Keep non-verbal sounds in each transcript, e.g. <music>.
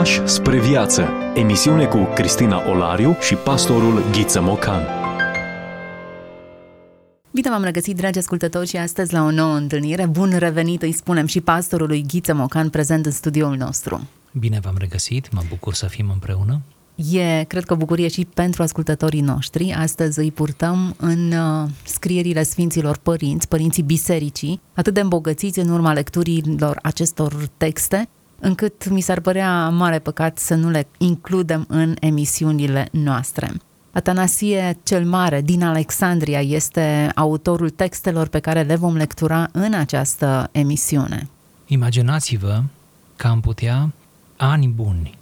Pași spre viață. Emisiune cu Cristina Olariu și pastorul Ghiță Mocan. Bine v-am regăsit, dragi ascultători, și astăzi la o nouă întâlnire. Bun revenit, îi spunem și pastorului Ghiță Mocan, prezent în studioul nostru. Bine v-am regăsit, mă bucur să fim împreună. E, cred că, bucurie și pentru ascultătorii noștri. Astăzi îi purtăm în uh, scrierile Sfinților Părinți, părinții bisericii, atât de îmbogățiți în urma lecturilor acestor texte, încât mi s-ar părea mare păcat să nu le includem în emisiunile noastre. Atanasie cel Mare din Alexandria este autorul textelor pe care le vom lectura în această emisiune. Imaginați-vă că am putea ani buni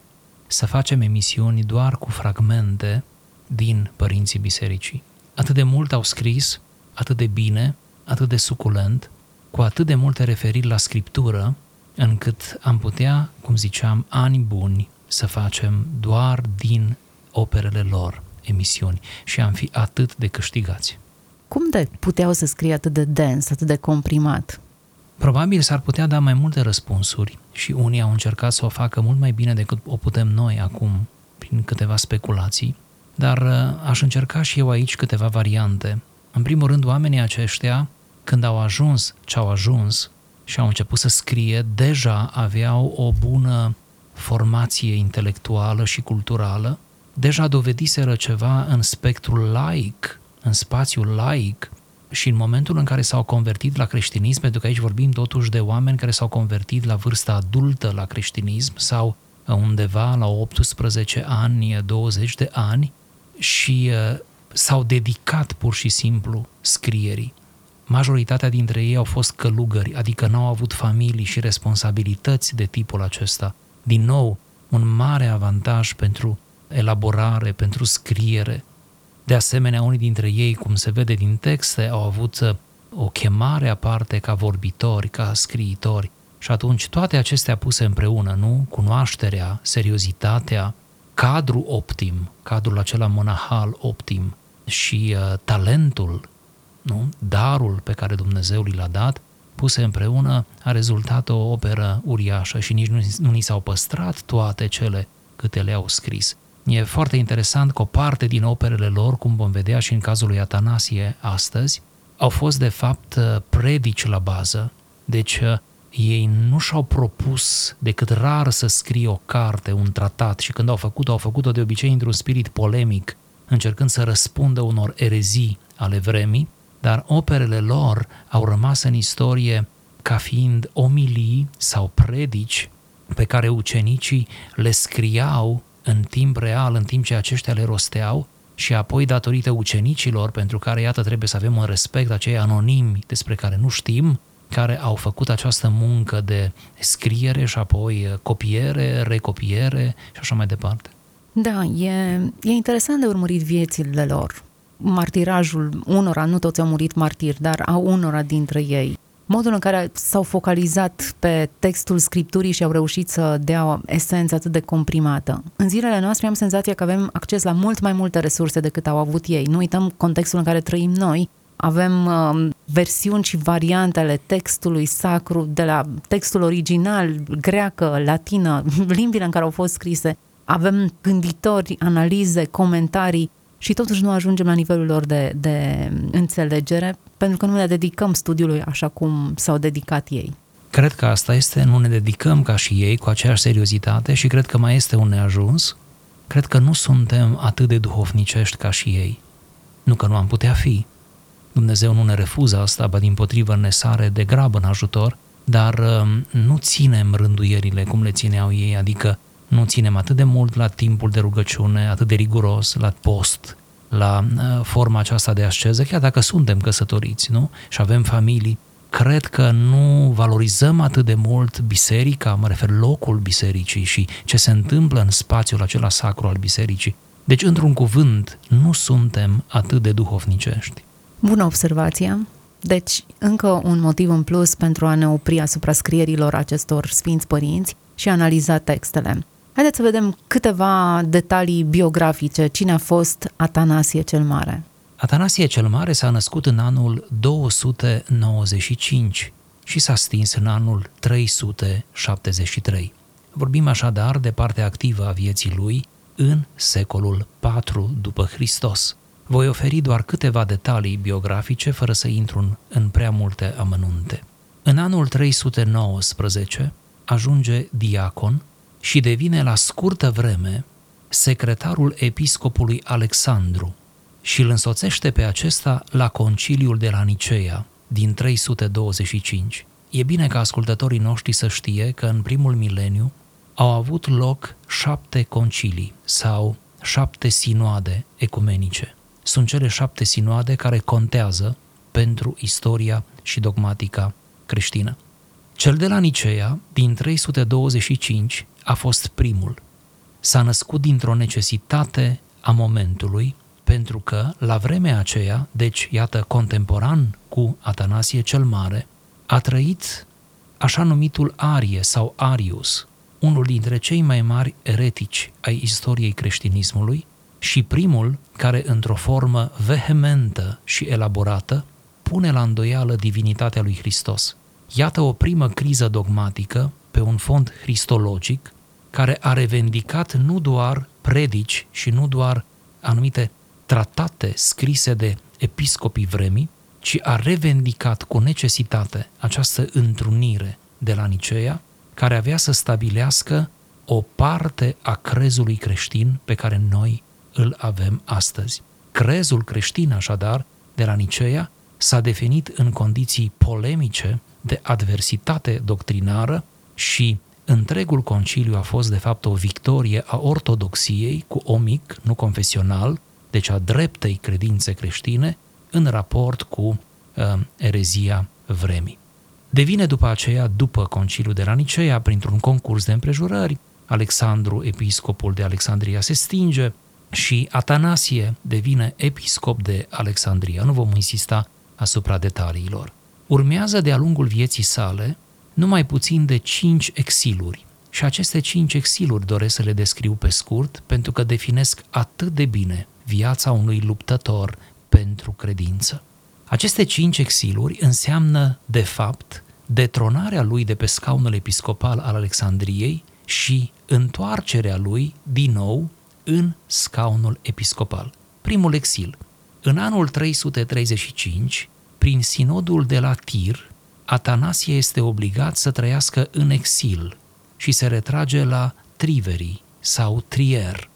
să facem emisiuni doar cu fragmente din părinții bisericii. Atât de mult au scris, atât de bine, atât de suculent, cu atât de multe referiri la scriptură, încât am putea, cum ziceam, ani buni să facem doar din operele lor emisiuni și am fi atât de câștigați. Cum de puteau să scrie atât de dens, atât de comprimat? Probabil s-ar putea da mai multe răspunsuri și unii au încercat să o facă mult mai bine decât o putem noi acum, prin câteva speculații, dar uh, aș încerca și eu aici câteva variante. În primul rând, oamenii aceștia, când au ajuns ce au ajuns și au început să scrie, deja aveau o bună formație intelectuală și culturală, deja dovediseră ceva în spectrul laic, în spațiul laic, și în momentul în care s-au convertit la creștinism, pentru că aici vorbim totuși de oameni care s-au convertit la vârsta adultă la creștinism sau undeva la 18 ani, 20 de ani și uh, s-au dedicat pur și simplu scrierii. Majoritatea dintre ei au fost călugări, adică n-au avut familii și responsabilități de tipul acesta. Din nou, un mare avantaj pentru elaborare, pentru scriere, de asemenea, unii dintre ei, cum se vede din texte, au avut uh, o chemare aparte ca vorbitori, ca scriitori. Și atunci toate acestea puse împreună, nu? Cunoașterea, seriozitatea, cadrul optim, cadrul acela monahal optim și uh, talentul, nu? darul pe care Dumnezeu l-a dat, puse împreună, a rezultat o operă uriașă și nici nu, nu ni s-au păstrat toate cele câte le-au scris. E foarte interesant că o parte din operele lor, cum vom vedea și în cazul lui Atanasie astăzi, au fost de fapt predici la bază, deci ei nu și-au propus decât rar să scrie o carte, un tratat și când au făcut-o, au făcut-o de obicei într-un spirit polemic, încercând să răspundă unor erezii ale vremii, dar operele lor au rămas în istorie ca fiind omilii sau predici pe care ucenicii le scriau în timp real, în timp ce aceștia le rosteau, și apoi datorită ucenicilor, pentru care, iată, trebuie să avem un respect acei anonimi despre care nu știm, care au făcut această muncă de scriere și apoi copiere, recopiere și așa mai departe. Da, e, e interesant de urmărit viețile lor. Martirajul unora, nu toți au murit martiri, dar a unora dintre ei modul în care s-au focalizat pe textul scripturii și au reușit să dea o esență atât de comprimată. În zilele noastre am senzația că avem acces la mult mai multe resurse decât au avut ei. Nu uităm contextul în care trăim noi. Avem uh, versiuni și variante ale textului sacru de la textul original, greacă, latină, <laughs> limbile în care au fost scrise. Avem gânditori, analize, comentarii și totuși nu ajungem la nivelul lor de, de înțelegere pentru că nu ne dedicăm studiului așa cum s-au dedicat ei. Cred că asta este, nu ne dedicăm ca și ei cu aceeași seriozitate și cred că mai este un neajuns. Cred că nu suntem atât de duhovnicești ca și ei. Nu că nu am putea fi. Dumnezeu nu ne refuză asta, ba din potrivă ne sare de grabă în ajutor, dar um, nu ținem rânduierile cum le țineau ei, adică nu ținem atât de mult la timpul de rugăciune, atât de riguros, la post, la uh, forma aceasta de asceză, chiar dacă suntem căsătoriți, nu? Și avem familii, cred că nu valorizăm atât de mult biserica, mă refer locul bisericii și ce se întâmplă în spațiul acela sacru al bisericii. Deci, într-un cuvânt, nu suntem atât de duhovnicești. Bună observație! Deci, încă un motiv în plus pentru a ne opri asupra scrierilor acestor sfinți părinți și analiza textele. Haideți să vedem câteva detalii biografice. Cine a fost Atanasie cel Mare? Atanasie cel Mare s-a născut în anul 295 și s-a stins în anul 373. Vorbim așadar de partea activă a vieții lui în secolul IV după Hristos. Voi oferi doar câteva detalii biografice fără să intru în, în prea multe amănunte. În anul 319 ajunge diacon și devine la scurtă vreme secretarul episcopului Alexandru și îl însoțește pe acesta la conciliul de la Niceea din 325. E bine ca ascultătorii noștri să știe că în primul mileniu au avut loc șapte concilii sau șapte sinoade ecumenice. Sunt cele șapte sinoade care contează pentru istoria și dogmatica creștină. Cel de la Nicea, din 325, a fost primul. S-a născut dintr-o necesitate a momentului, pentru că, la vremea aceea, deci, iată, contemporan cu Atanasie cel Mare, a trăit așa numitul Arie sau Arius, unul dintre cei mai mari eretici ai istoriei creștinismului și primul care, într-o formă vehementă și elaborată, pune la îndoială divinitatea lui Hristos. Iată o primă criză dogmatică pe un fond cristologic care a revendicat nu doar predici și nu doar anumite tratate scrise de episcopii vremii, ci a revendicat cu necesitate această întrunire de la Niceea, care avea să stabilească o parte a crezului creștin pe care noi îl avem astăzi. Crezul creștin, așadar, de la Niceea, s-a definit în condiții polemice de adversitate doctrinară și întregul conciliu a fost de fapt o victorie a ortodoxiei cu omic, nu confesional, deci a dreptei credințe creștine, în raport cu uh, erezia vremii. Devine după aceea, după conciliul de la Niceea, printr-un concurs de împrejurări, Alexandru, episcopul de Alexandria, se stinge și Atanasie devine episcop de Alexandria. Nu vom insista asupra detaliilor. Urmează de-a lungul vieții sale numai puțin de cinci exiluri. Și aceste cinci exiluri doresc să le descriu pe scurt, pentru că definesc atât de bine viața unui luptător pentru credință. Aceste cinci exiluri înseamnă, de fapt, detronarea lui de pe scaunul episcopal al Alexandriei și întoarcerea lui din nou în scaunul episcopal. Primul exil. În anul 335, prin sinodul de la Tir, Atanasie este obligat să trăiască în exil și se retrage la Triveri sau Trier.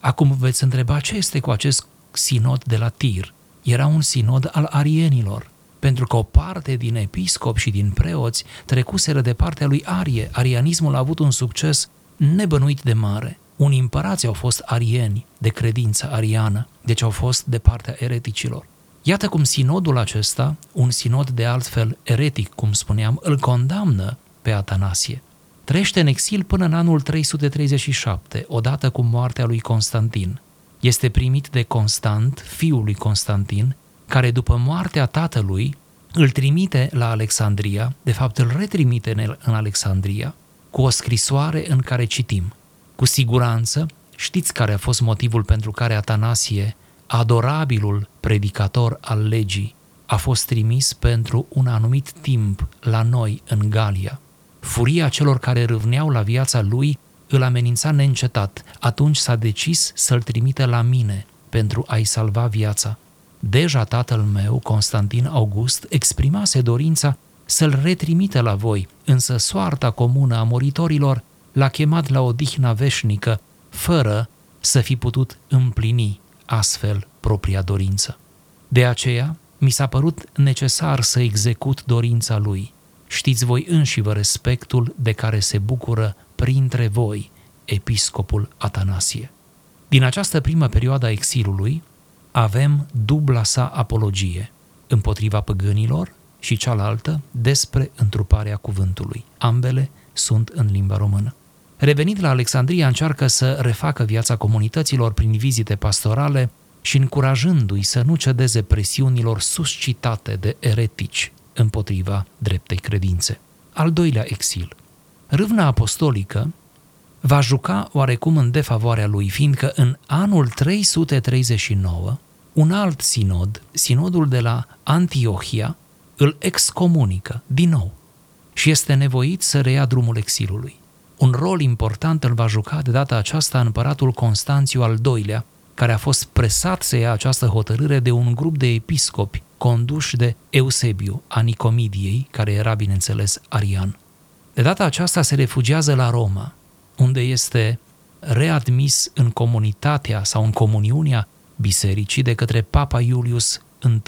Acum veți întreba ce este cu acest sinod de la Tir. Era un sinod al arienilor, pentru că o parte din episcop și din preoți trecuseră de partea lui Arie. Arianismul a avut un succes nebănuit de mare. Unii împărați au fost arieni, de credință ariană, deci au fost de partea ereticilor. Iată cum sinodul acesta, un sinod de altfel eretic, cum spuneam, îl condamnă pe Atanasie. Trăiește în exil până în anul 337, odată cu moartea lui Constantin. Este primit de Constant, fiul lui Constantin, care după moartea tatălui îl trimite la Alexandria, de fapt îl retrimite în Alexandria, cu o scrisoare în care citim. Cu siguranță, știți care a fost motivul pentru care Atanasie adorabilul predicator al legii a fost trimis pentru un anumit timp la noi în Galia. Furia celor care râvneau la viața lui îl amenința neîncetat. Atunci s-a decis să-l trimite la mine pentru a-i salva viața. Deja tatăl meu, Constantin August, exprimase dorința să-l retrimite la voi, însă soarta comună a moritorilor l-a chemat la odihna veșnică, fără să fi putut împlini astfel propria dorință. De aceea, mi s-a părut necesar să execut dorința lui. Știți voi înși vă respectul de care se bucură printre voi episcopul Atanasie. Din această primă perioadă a exilului avem dubla sa apologie împotriva păgânilor și cealaltă despre întruparea cuvântului. Ambele sunt în limba română. Revenind la Alexandria, încearcă să refacă viața comunităților prin vizite pastorale și încurajându-i să nu cedeze presiunilor suscitate de eretici împotriva dreptei credințe. Al doilea exil. Râvna apostolică va juca oarecum în defavoarea lui, fiindcă în anul 339, un alt sinod, sinodul de la Antiohia, îl excomunică din nou și este nevoit să reia drumul exilului. Un rol important îl va juca de data aceasta împăratul Constanțiu al II-lea, care a fost presat să ia această hotărâre de un grup de episcopi conduși de Eusebiu, a Nicomidiei, care era, bineînțeles, arian. De data aceasta se refugiază la Roma, unde este readmis în comunitatea sau în comuniunea bisericii de către Papa Iulius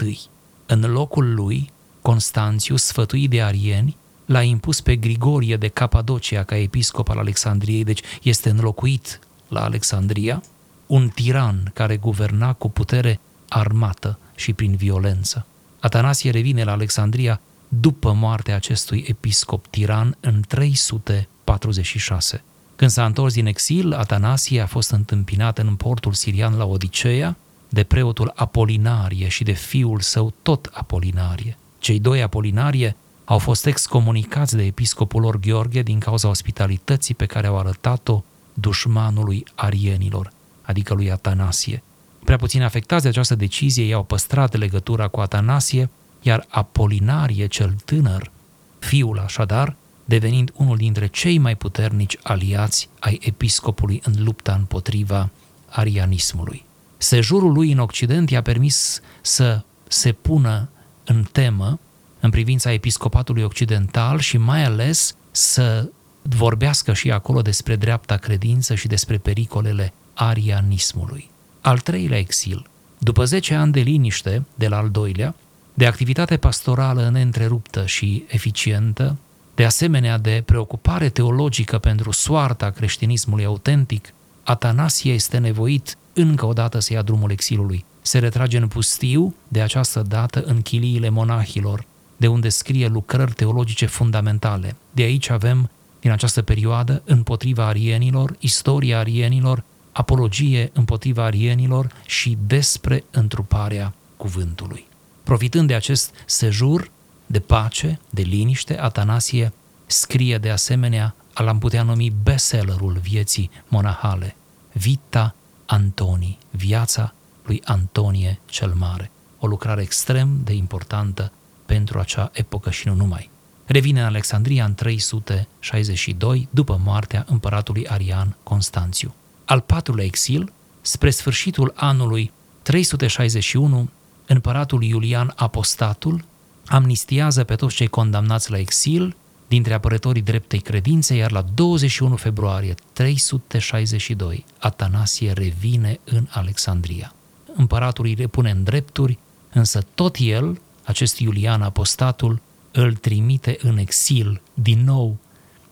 I. În locul lui, Constanțiu, sfătuit de arieni, l-a impus pe Grigorie de Capadocia ca episcop al Alexandriei, deci este înlocuit la Alexandria, un tiran care guverna cu putere armată și prin violență. Atanasie revine la Alexandria după moartea acestui episcop tiran în 346. Când s-a întors din exil, Atanasie a fost întâmpinat în portul sirian la Odiceea de preotul Apolinarie și de fiul său tot Apolinarie. Cei doi Apolinarie au fost excomunicați de episcopul lor Gheorghe din cauza ospitalității pe care au arătat-o dușmanului arienilor, adică lui Atanasie. Prea puțin afectați de această decizie, i-au păstrat legătura cu Atanasie, iar Apolinarie cel tânăr, fiul așadar, devenind unul dintre cei mai puternici aliați ai episcopului în lupta împotriva arianismului. Sejurul lui în Occident i-a permis să se pună în temă în privința episcopatului occidental și mai ales să vorbească și acolo despre dreapta credință și despre pericolele arianismului. Al treilea exil. După 10 ani de liniște de la al doilea, de activitate pastorală neîntreruptă și eficientă, de asemenea de preocupare teologică pentru soarta creștinismului autentic, Atanasie este nevoit încă o dată să ia drumul exilului. Se retrage în pustiu, de această dată în chiliile monahilor, de unde scrie lucrări teologice fundamentale. De aici avem, din această perioadă, împotriva arienilor, istoria arienilor, apologie împotriva arienilor și despre întruparea cuvântului. Profitând de acest sejur de pace, de liniște, Atanasie scrie de asemenea, l-am putea numi bestsellerul vieții monahale, Vita Antoni, viața lui Antonie cel Mare, o lucrare extrem de importantă pentru acea epocă și nu numai. Revine în Alexandria în 362, după moartea împăratului Arian Constanțiu. Al patrulea exil, spre sfârșitul anului 361, împăratul Iulian Apostatul amnistiază pe toți cei condamnați la exil dintre apărătorii dreptei credințe, iar la 21 februarie 362 Atanasie revine în Alexandria. Împăratul îi repune în drepturi, însă tot el, acest Iulian apostatul, îl trimite în exil din nou,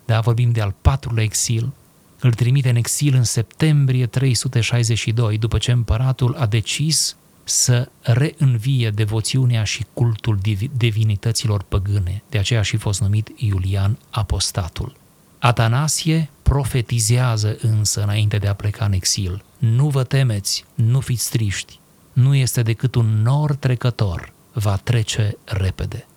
da, vorbim de al patrulea exil, îl trimite în exil în septembrie 362, după ce împăratul a decis să reînvie devoțiunea și cultul divinităților păgâne. De aceea a și fost numit Iulian Apostatul. Atanasie profetizează însă înainte de a pleca în exil. Nu vă temeți, nu fiți triști, nu este decât un nor trecător, va trece repede.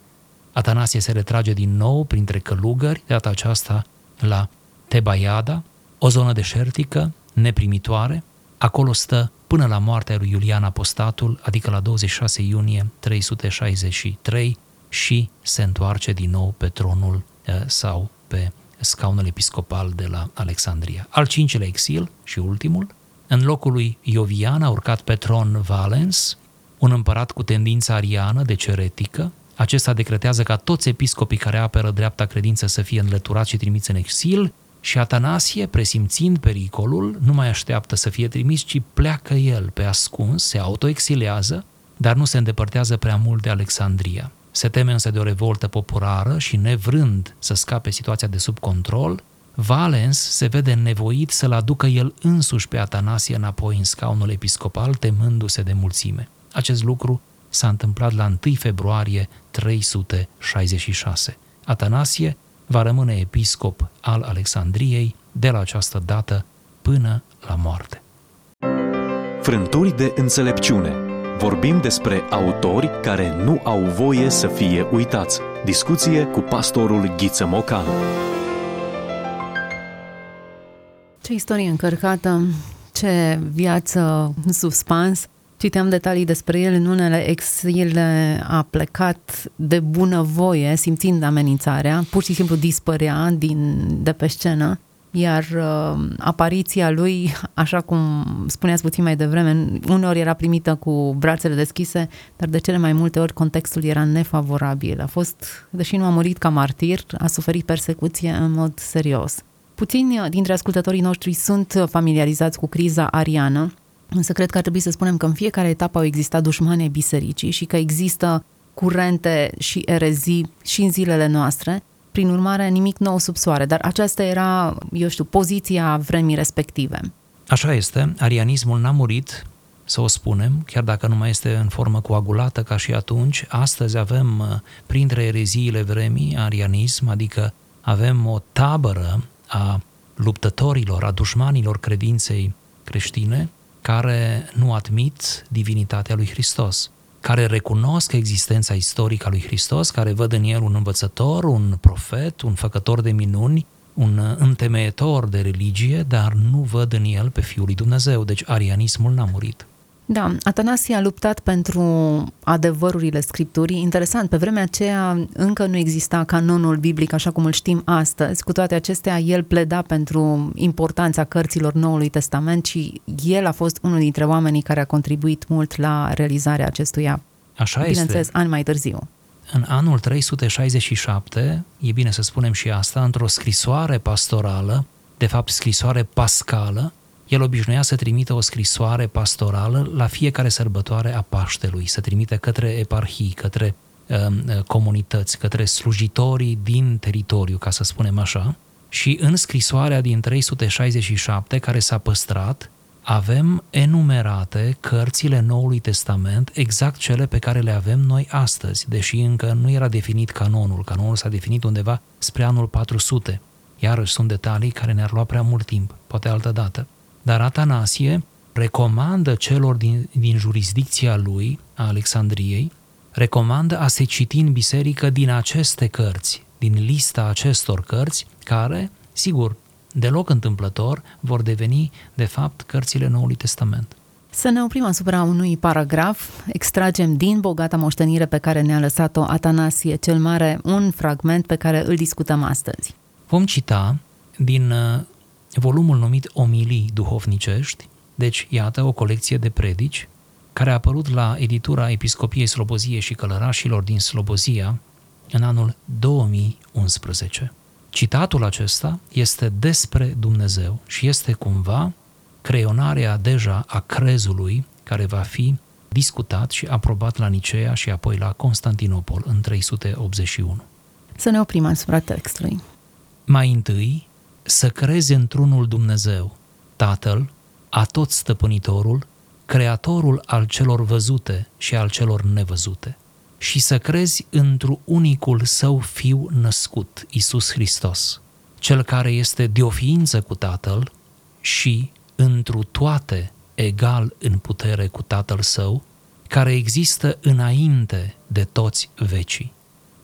Atanasie se retrage din nou printre călugări, de data aceasta la Tebaiada, o zonă deșertică, neprimitoare, acolo stă până la moartea lui Iulian Apostatul, adică la 26 iunie 363 și se întoarce din nou pe tronul eh, sau pe scaunul episcopal de la Alexandria. Al cincilea exil și ultimul, în locul lui Iovian a urcat pe tron Valens, un împărat cu tendința ariană de ceretică. Acesta decretează ca toți episcopii care apără dreapta credință să fie înlăturați și trimiți în exil și Atanasie, presimțind pericolul, nu mai așteaptă să fie trimis, ci pleacă el pe ascuns, se autoexilează, dar nu se îndepărtează prea mult de Alexandria. Se teme însă de o revoltă populară și nevrând să scape situația de sub control, Valens se vede nevoit să-l aducă el însuși pe Atanasie înapoi în scaunul episcopal, temându-se de mulțime. Acest lucru s-a întâmplat la 1 februarie 366. Atanasie va rămâne episcop al Alexandriei de la această dată până la moarte. Frânturi de înțelepciune. Vorbim despre autori care nu au voie să fie uitați. Discuție cu pastorul Ghiță Mocan. Ce istorie încărcată, ce viață în suspans. Citeam detalii despre el în unele exile, a plecat de bună voie, simțind amenințarea, pur și simplu dispărea din, de pe scenă. iar uh, apariția lui, așa cum spuneați puțin mai devreme, uneori era primită cu brațele deschise, dar de cele mai multe ori contextul era nefavorabil. A fost, deși nu a murit ca martir, a suferit persecuție în mod serios. Puțini dintre ascultătorii noștri sunt familiarizați cu criza ariană, însă cred că ar trebui să spunem că în fiecare etapă au existat dușmani ai bisericii și că există curente și erezii și în zilele noastre, prin urmare, nimic nou sub soare, dar aceasta era, eu știu, poziția vremii respective. Așa este, arianismul n-a murit, să o spunem, chiar dacă nu mai este în formă coagulată ca și atunci. Astăzi avem, uh, printre ereziile vremii, arianism, adică avem o tabără a luptătorilor, a dușmanilor credinței creștine, care nu admit divinitatea lui Hristos care recunosc existența istorică a lui Hristos, care văd în el un învățător, un profet, un făcător de minuni, un întemeietor de religie, dar nu văd în el pe Fiul lui Dumnezeu. Deci arianismul n-a murit. Da, Atanasie a luptat pentru adevărurile Scripturii. Interesant, pe vremea aceea încă nu exista canonul biblic așa cum îl știm astăzi. Cu toate acestea, el pleda pentru importanța cărților Noului Testament și el a fost unul dintre oamenii care a contribuit mult la realizarea acestuia. Așa Bineînțeles, este. ani mai târziu. În anul 367, e bine să spunem și asta, într-o scrisoare pastorală, de fapt scrisoare pascală, el obișnuia să trimită o scrisoare pastorală la fiecare sărbătoare a Paștelui, să trimite către eparhii, către uh, comunități, către slujitorii din teritoriu, ca să spunem așa. Și în scrisoarea din 367, care s-a păstrat, avem enumerate cărțile Noului Testament, exact cele pe care le avem noi astăzi, deși încă nu era definit canonul. Canonul s-a definit undeva spre anul 400. Iarăși sunt detalii care ne-ar lua prea mult timp, poate altă dată. Dar Atanasie recomandă celor din, din jurisdicția lui, a Alexandriei, recomandă a se citi în biserică din aceste cărți, din lista acestor cărți, care, sigur, deloc întâmplător, vor deveni, de fapt, cărțile Noului Testament. Să ne oprim asupra unui paragraf, extragem din bogata moștenire pe care ne-a lăsat-o Atanasie cel Mare un fragment pe care îl discutăm astăzi. Vom cita din uh, volumul numit Omilii duhovnicești, deci iată o colecție de predici care a apărut la editura Episcopiei Slobozie și Călărașilor din Slobozia în anul 2011. Citatul acesta este despre Dumnezeu și este cumva creionarea deja a crezului care va fi discutat și aprobat la Nicea și apoi la Constantinopol în 381. Să ne oprim asupra textului. Mai întâi, să crezi într-unul Dumnezeu, Tatăl, atot stăpânitorul, creatorul al celor văzute și al celor nevăzute, și să crezi într unicul său fiu născut, Isus Hristos, cel care este de o ființă cu Tatăl și întru toate egal în putere cu Tatăl său, care există înainte de toți vecii,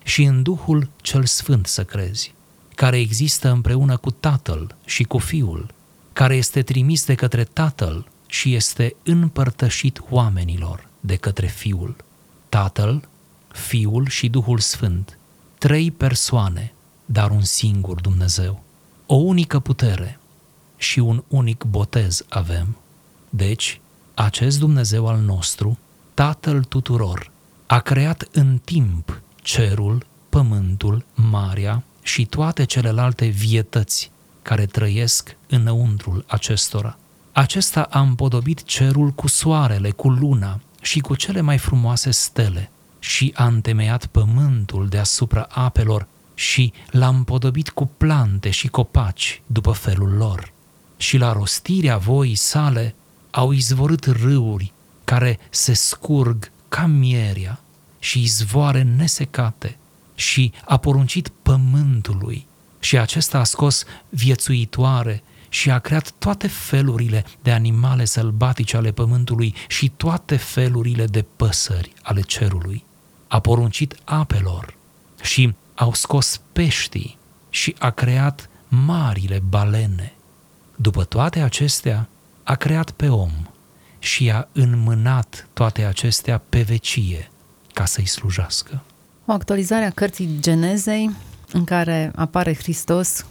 și în Duhul cel Sfânt să crezi, care există împreună cu Tatăl și cu Fiul, care este trimis de către Tatăl și este împărtășit oamenilor de către Fiul. Tatăl, Fiul și Duhul Sfânt, trei persoane, dar un singur Dumnezeu. O unică putere și un unic botez avem. Deci, acest Dumnezeu al nostru, Tatăl tuturor, a creat în timp cerul, pământul, marea și toate celelalte vietăți care trăiesc înăuntrul acestora. Acesta a împodobit cerul cu soarele, cu luna și cu cele mai frumoase stele și a întemeiat pământul deasupra apelor și l-a împodobit cu plante și copaci după felul lor. Și la rostirea voii sale au izvorât râuri care se scurg ca mieria și izvoare nesecate și a poruncit pământului și acesta a scos viețuitoare și a creat toate felurile de animale sălbatice ale pământului și toate felurile de păsări ale cerului. A poruncit apelor și au scos peștii și a creat marile balene. După toate acestea, a creat pe om și a înmânat toate acestea pe vecie ca să-i slujească o actualizare a cărții Genezei în care apare Hristos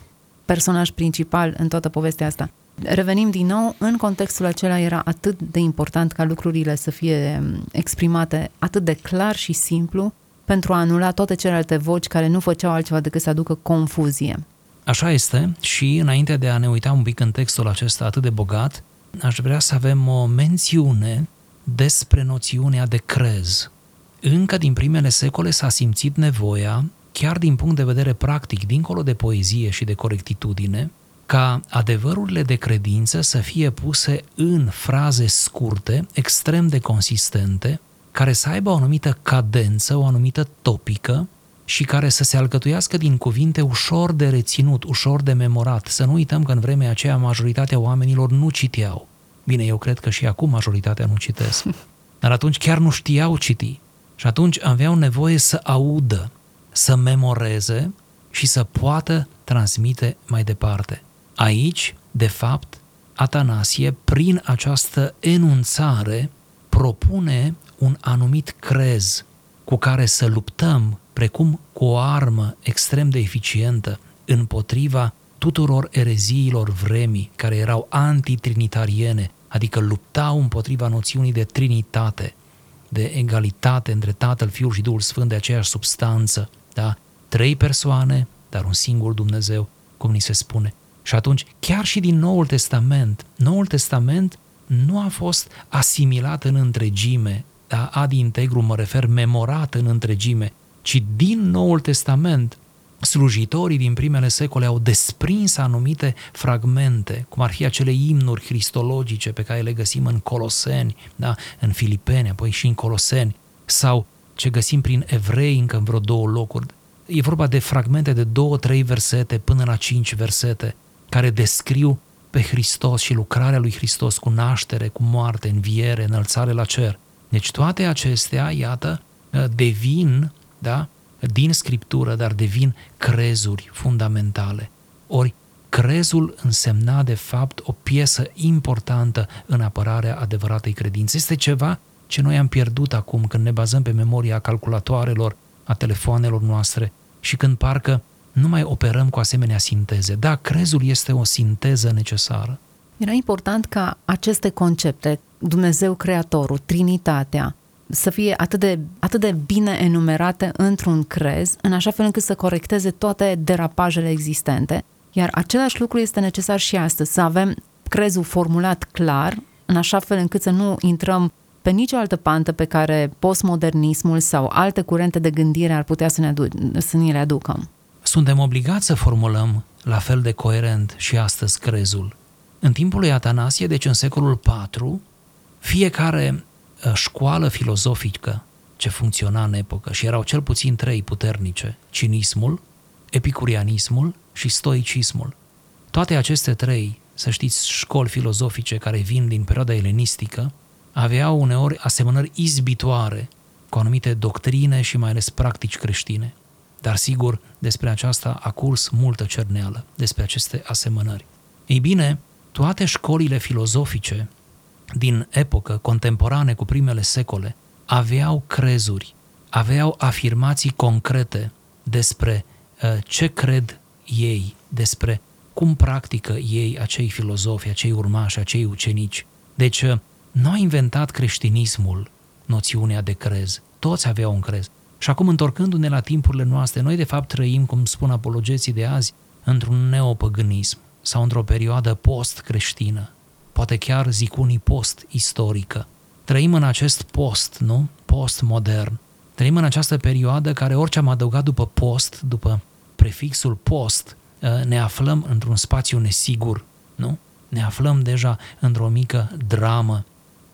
personaj principal în toată povestea asta. Revenim din nou, în contextul acela era atât de important ca lucrurile să fie exprimate atât de clar și simplu pentru a anula toate celelalte voci care nu făceau altceva decât să aducă confuzie. Așa este și înainte de a ne uita un pic în textul acesta atât de bogat, aș vrea să avem o mențiune despre noțiunea de crez. Încă din primele secole s-a simțit nevoia, chiar din punct de vedere practic, dincolo de poezie și de corectitudine, ca adevărurile de credință să fie puse în fraze scurte, extrem de consistente, care să aibă o anumită cadență, o anumită topică și care să se alcătuiască din cuvinte ușor de reținut, ușor de memorat. Să nu uităm că în vremea aceea majoritatea oamenilor nu citeau. Bine, eu cred că și acum majoritatea nu citesc. <laughs> Dar atunci chiar nu știau citi. Și atunci aveau nevoie să audă, să memoreze și să poată transmite mai departe. Aici, de fapt, Atanasie, prin această enunțare, propune un anumit crez cu care să luptăm, precum cu o armă extrem de eficientă, împotriva tuturor ereziilor vremii care erau antitrinitariene, adică luptau împotriva noțiunii de trinitate, de egalitate între Tatăl, Fiul și Duhul Sfânt de aceeași substanță, da? Trei persoane, dar un singur Dumnezeu, cum ni se spune. Și atunci, chiar și din Noul Testament, Noul Testament nu a fost asimilat în întregime, da? ad integru mă refer, memorat în întregime, ci din Noul Testament slujitorii din primele secole au desprins anumite fragmente, cum ar fi acele imnuri cristologice pe care le găsim în Coloseni, da? în Filipeni, apoi și în Coloseni, sau ce găsim prin evrei încă în vreo două locuri. E vorba de fragmente de două, trei versete până la cinci versete, care descriu pe Hristos și lucrarea lui Hristos cu naștere, cu moarte, înviere, înălțare la cer. Deci toate acestea, iată, devin, da, din Scriptură, dar devin crezuri fundamentale. Ori crezul însemna de fapt o piesă importantă în apărarea adevăratei credințe. Este ceva ce noi am pierdut acum când ne bazăm pe memoria calculatoarelor, a telefoanelor noastre și când parcă nu mai operăm cu asemenea sinteze. Da, crezul este o sinteză necesară. Era important ca aceste concepte, Dumnezeu Creatorul, Trinitatea, să fie atât de, atât de bine enumerate într-un crez, în așa fel încât să corecteze toate derapajele existente. Iar același lucru este necesar și astăzi, să avem crezul formulat clar, în așa fel încât să nu intrăm pe nicio altă pantă pe care postmodernismul sau alte curente de gândire ar putea să ne, adu- să ne le aducă. Suntem obligați să formulăm la fel de coerent și astăzi crezul. În timpul lui Atanasie, deci în secolul IV, fiecare Uh, școală filozofică ce funcționa în epocă și erau cel puțin trei puternice, cinismul, epicurianismul și stoicismul. Toate aceste trei, să știți, școli filozofice care vin din perioada elenistică, aveau uneori asemănări izbitoare cu anumite doctrine și mai ales practici creștine. Dar sigur, despre aceasta a curs multă cerneală, despre aceste asemănări. Ei bine, toate școlile filozofice din epocă contemporane cu primele secole aveau crezuri, aveau afirmații concrete despre uh, ce cred ei, despre cum practică ei acei filozofi, acei urmași, acei ucenici. Deci, uh, nu a inventat creștinismul noțiunea de crez. Toți aveau un crez. Și acum, întorcându-ne la timpurile noastre, noi de fapt trăim, cum spun apologeții de azi, într-un neopăgânism sau într-o perioadă post-creștină poate chiar zic unii post-istorică. Trăim în acest post, nu? Post-modern. Trăim în această perioadă care orice am adăugat după post, după prefixul post, ă, ne aflăm într-un spațiu nesigur, nu? Ne aflăm deja într-o mică dramă.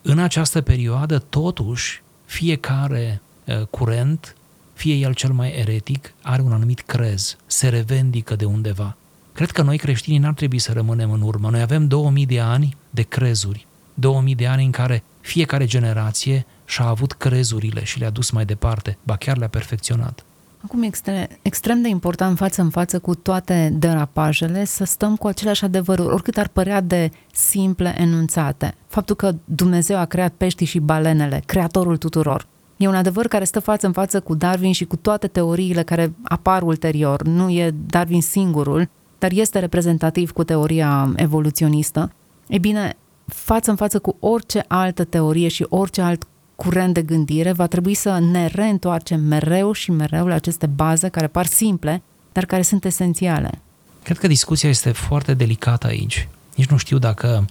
În această perioadă, totuși, fiecare ă, curent, fie el cel mai eretic, are un anumit crez, se revendică de undeva. Cred că noi creștinii n-ar trebui să rămânem în urmă. Noi avem 2000 de ani de crezuri, 2000 de ani în care fiecare generație și-a avut crezurile și le-a dus mai departe, ba chiar le-a perfecționat. Acum este extrem de important față în față cu toate derapajele să stăm cu aceleași adevăruri, oricât ar părea de simple enunțate. Faptul că Dumnezeu a creat peștii și balenele, creatorul tuturor. E un adevăr care stă față în față cu Darwin și cu toate teoriile care apar ulterior. Nu e Darwin singurul, dar este reprezentativ cu teoria evoluționistă, e bine, față în față cu orice altă teorie și orice alt curent de gândire, va trebui să ne reîntoarcem mereu și mereu la aceste baze care par simple, dar care sunt esențiale. Cred că discuția este foarte delicată aici. Nici nu știu dacă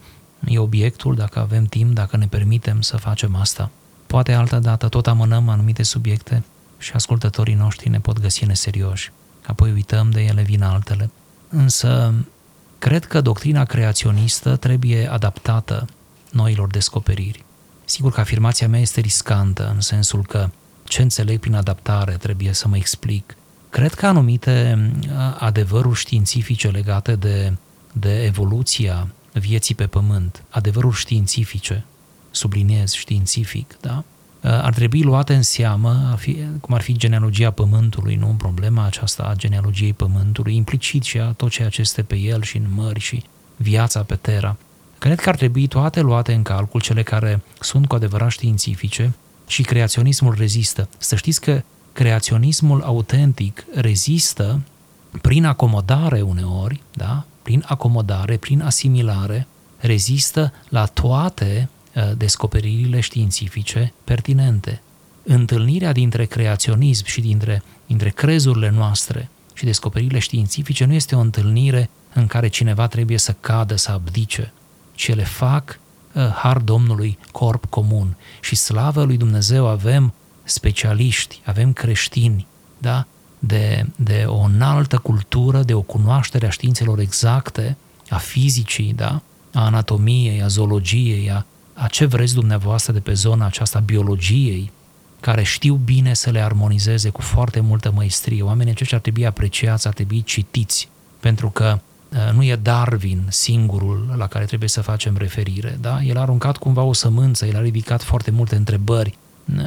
e obiectul, dacă avem timp, dacă ne permitem să facem asta. Poate altă dată tot amânăm anumite subiecte și ascultătorii noștri ne pot găsi neserioși. Apoi uităm de ele, vin altele. Însă, cred că doctrina creaționistă trebuie adaptată noilor descoperiri. Sigur că afirmația mea este riscantă, în sensul că ce înțeleg prin adaptare trebuie să mă explic. Cred că anumite adevăruri științifice legate de, de evoluția vieții pe pământ, adevăruri științifice, subliniez științific, da? Ar trebui luate în seamă, cum ar fi genealogia Pământului, nu problema aceasta a genealogiei Pământului, implicit și a tot ceea ce este pe el și în mări și viața pe Terra. Cred că ar trebui toate luate în calcul, cele care sunt cu adevărat științifice și creaționismul rezistă. Să știți că creaționismul autentic rezistă prin acomodare uneori, da? prin acomodare, prin asimilare, rezistă la toate uh, descoperirile științifice pertinente. Întâlnirea dintre creaționism și dintre, dintre crezurile noastre și descoperirile științifice nu este o întâlnire în care cineva trebuie să cadă, să abdice, ci le fac uh, har Domnului corp comun. Și slavă lui Dumnezeu avem specialiști, avem creștini, da? de, de o înaltă cultură, de o cunoaștere a științelor exacte, a fizicii, da? a anatomiei, a zoologiei, a, a ce vreți dumneavoastră de pe zona aceasta biologiei, care știu bine să le armonizeze cu foarte multă măestrie. Oamenii aceștia ar trebui apreciați, ar trebui citiți, pentru că uh, nu e Darwin singurul la care trebuie să facem referire. Da? El a aruncat cumva o sămânță, el a ridicat foarte multe întrebări,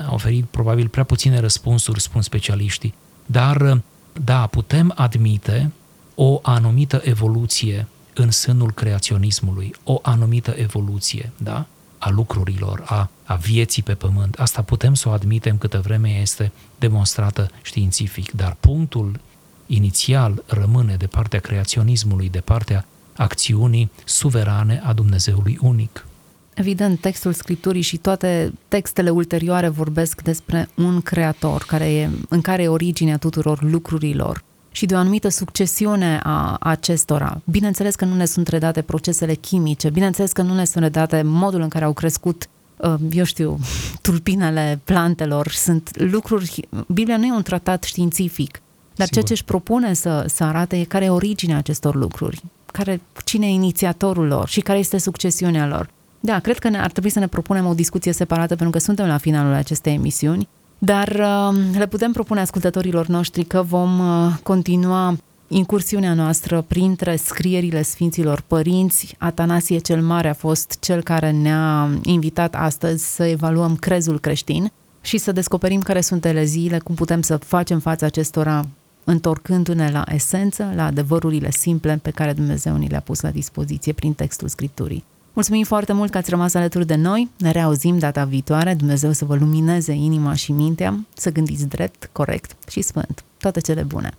a oferit probabil prea puține răspunsuri, spun specialiștii. Dar, da, putem admite o anumită evoluție în sânul creaționismului, o anumită evoluție, da? A lucrurilor, a, a vieții pe pământ. Asta putem să o admitem câtă vreme este demonstrată științific, dar punctul inițial rămâne de partea creaționismului, de partea acțiunii suverane a Dumnezeului unic. Evident, textul Scripturii și toate textele ulterioare vorbesc despre un creator care e, în care e originea tuturor lucrurilor și de o anumită succesiune a acestora. Bineînțeles că nu ne sunt redate procesele chimice, bineînțeles că nu ne sunt redate modul în care au crescut uh, eu știu, <laughs> tulpinele plantelor, sunt lucruri, Biblia nu e un tratat științific, dar Sigur. ceea ce își propune să, să arate e care e originea acestor lucruri, care, cine e inițiatorul lor și care este succesiunea lor. Da, cred că ne, ar trebui să ne propunem o discuție separată pentru că suntem la finalul acestei emisiuni, dar uh, le putem propune ascultătorilor noștri că vom uh, continua incursiunea noastră printre scrierile Sfinților Părinți. Atanasie cel Mare a fost cel care ne-a invitat astăzi să evaluăm crezul creștin și să descoperim care sunt eleziile, cum putem să facem față acestora întorcându-ne la esență, la adevărurile simple pe care Dumnezeu ni le-a pus la dispoziție prin textul Scripturii. Mulțumim foarte mult că ați rămas alături de noi. Ne reauzim data viitoare. Dumnezeu să vă lumineze inima și mintea, să gândiți drept, corect și sfânt. Toate cele bune!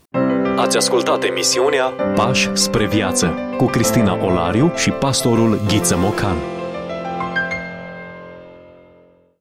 Ați ascultat emisiunea Pași spre viață cu Cristina Olariu și pastorul Ghiță Mocan.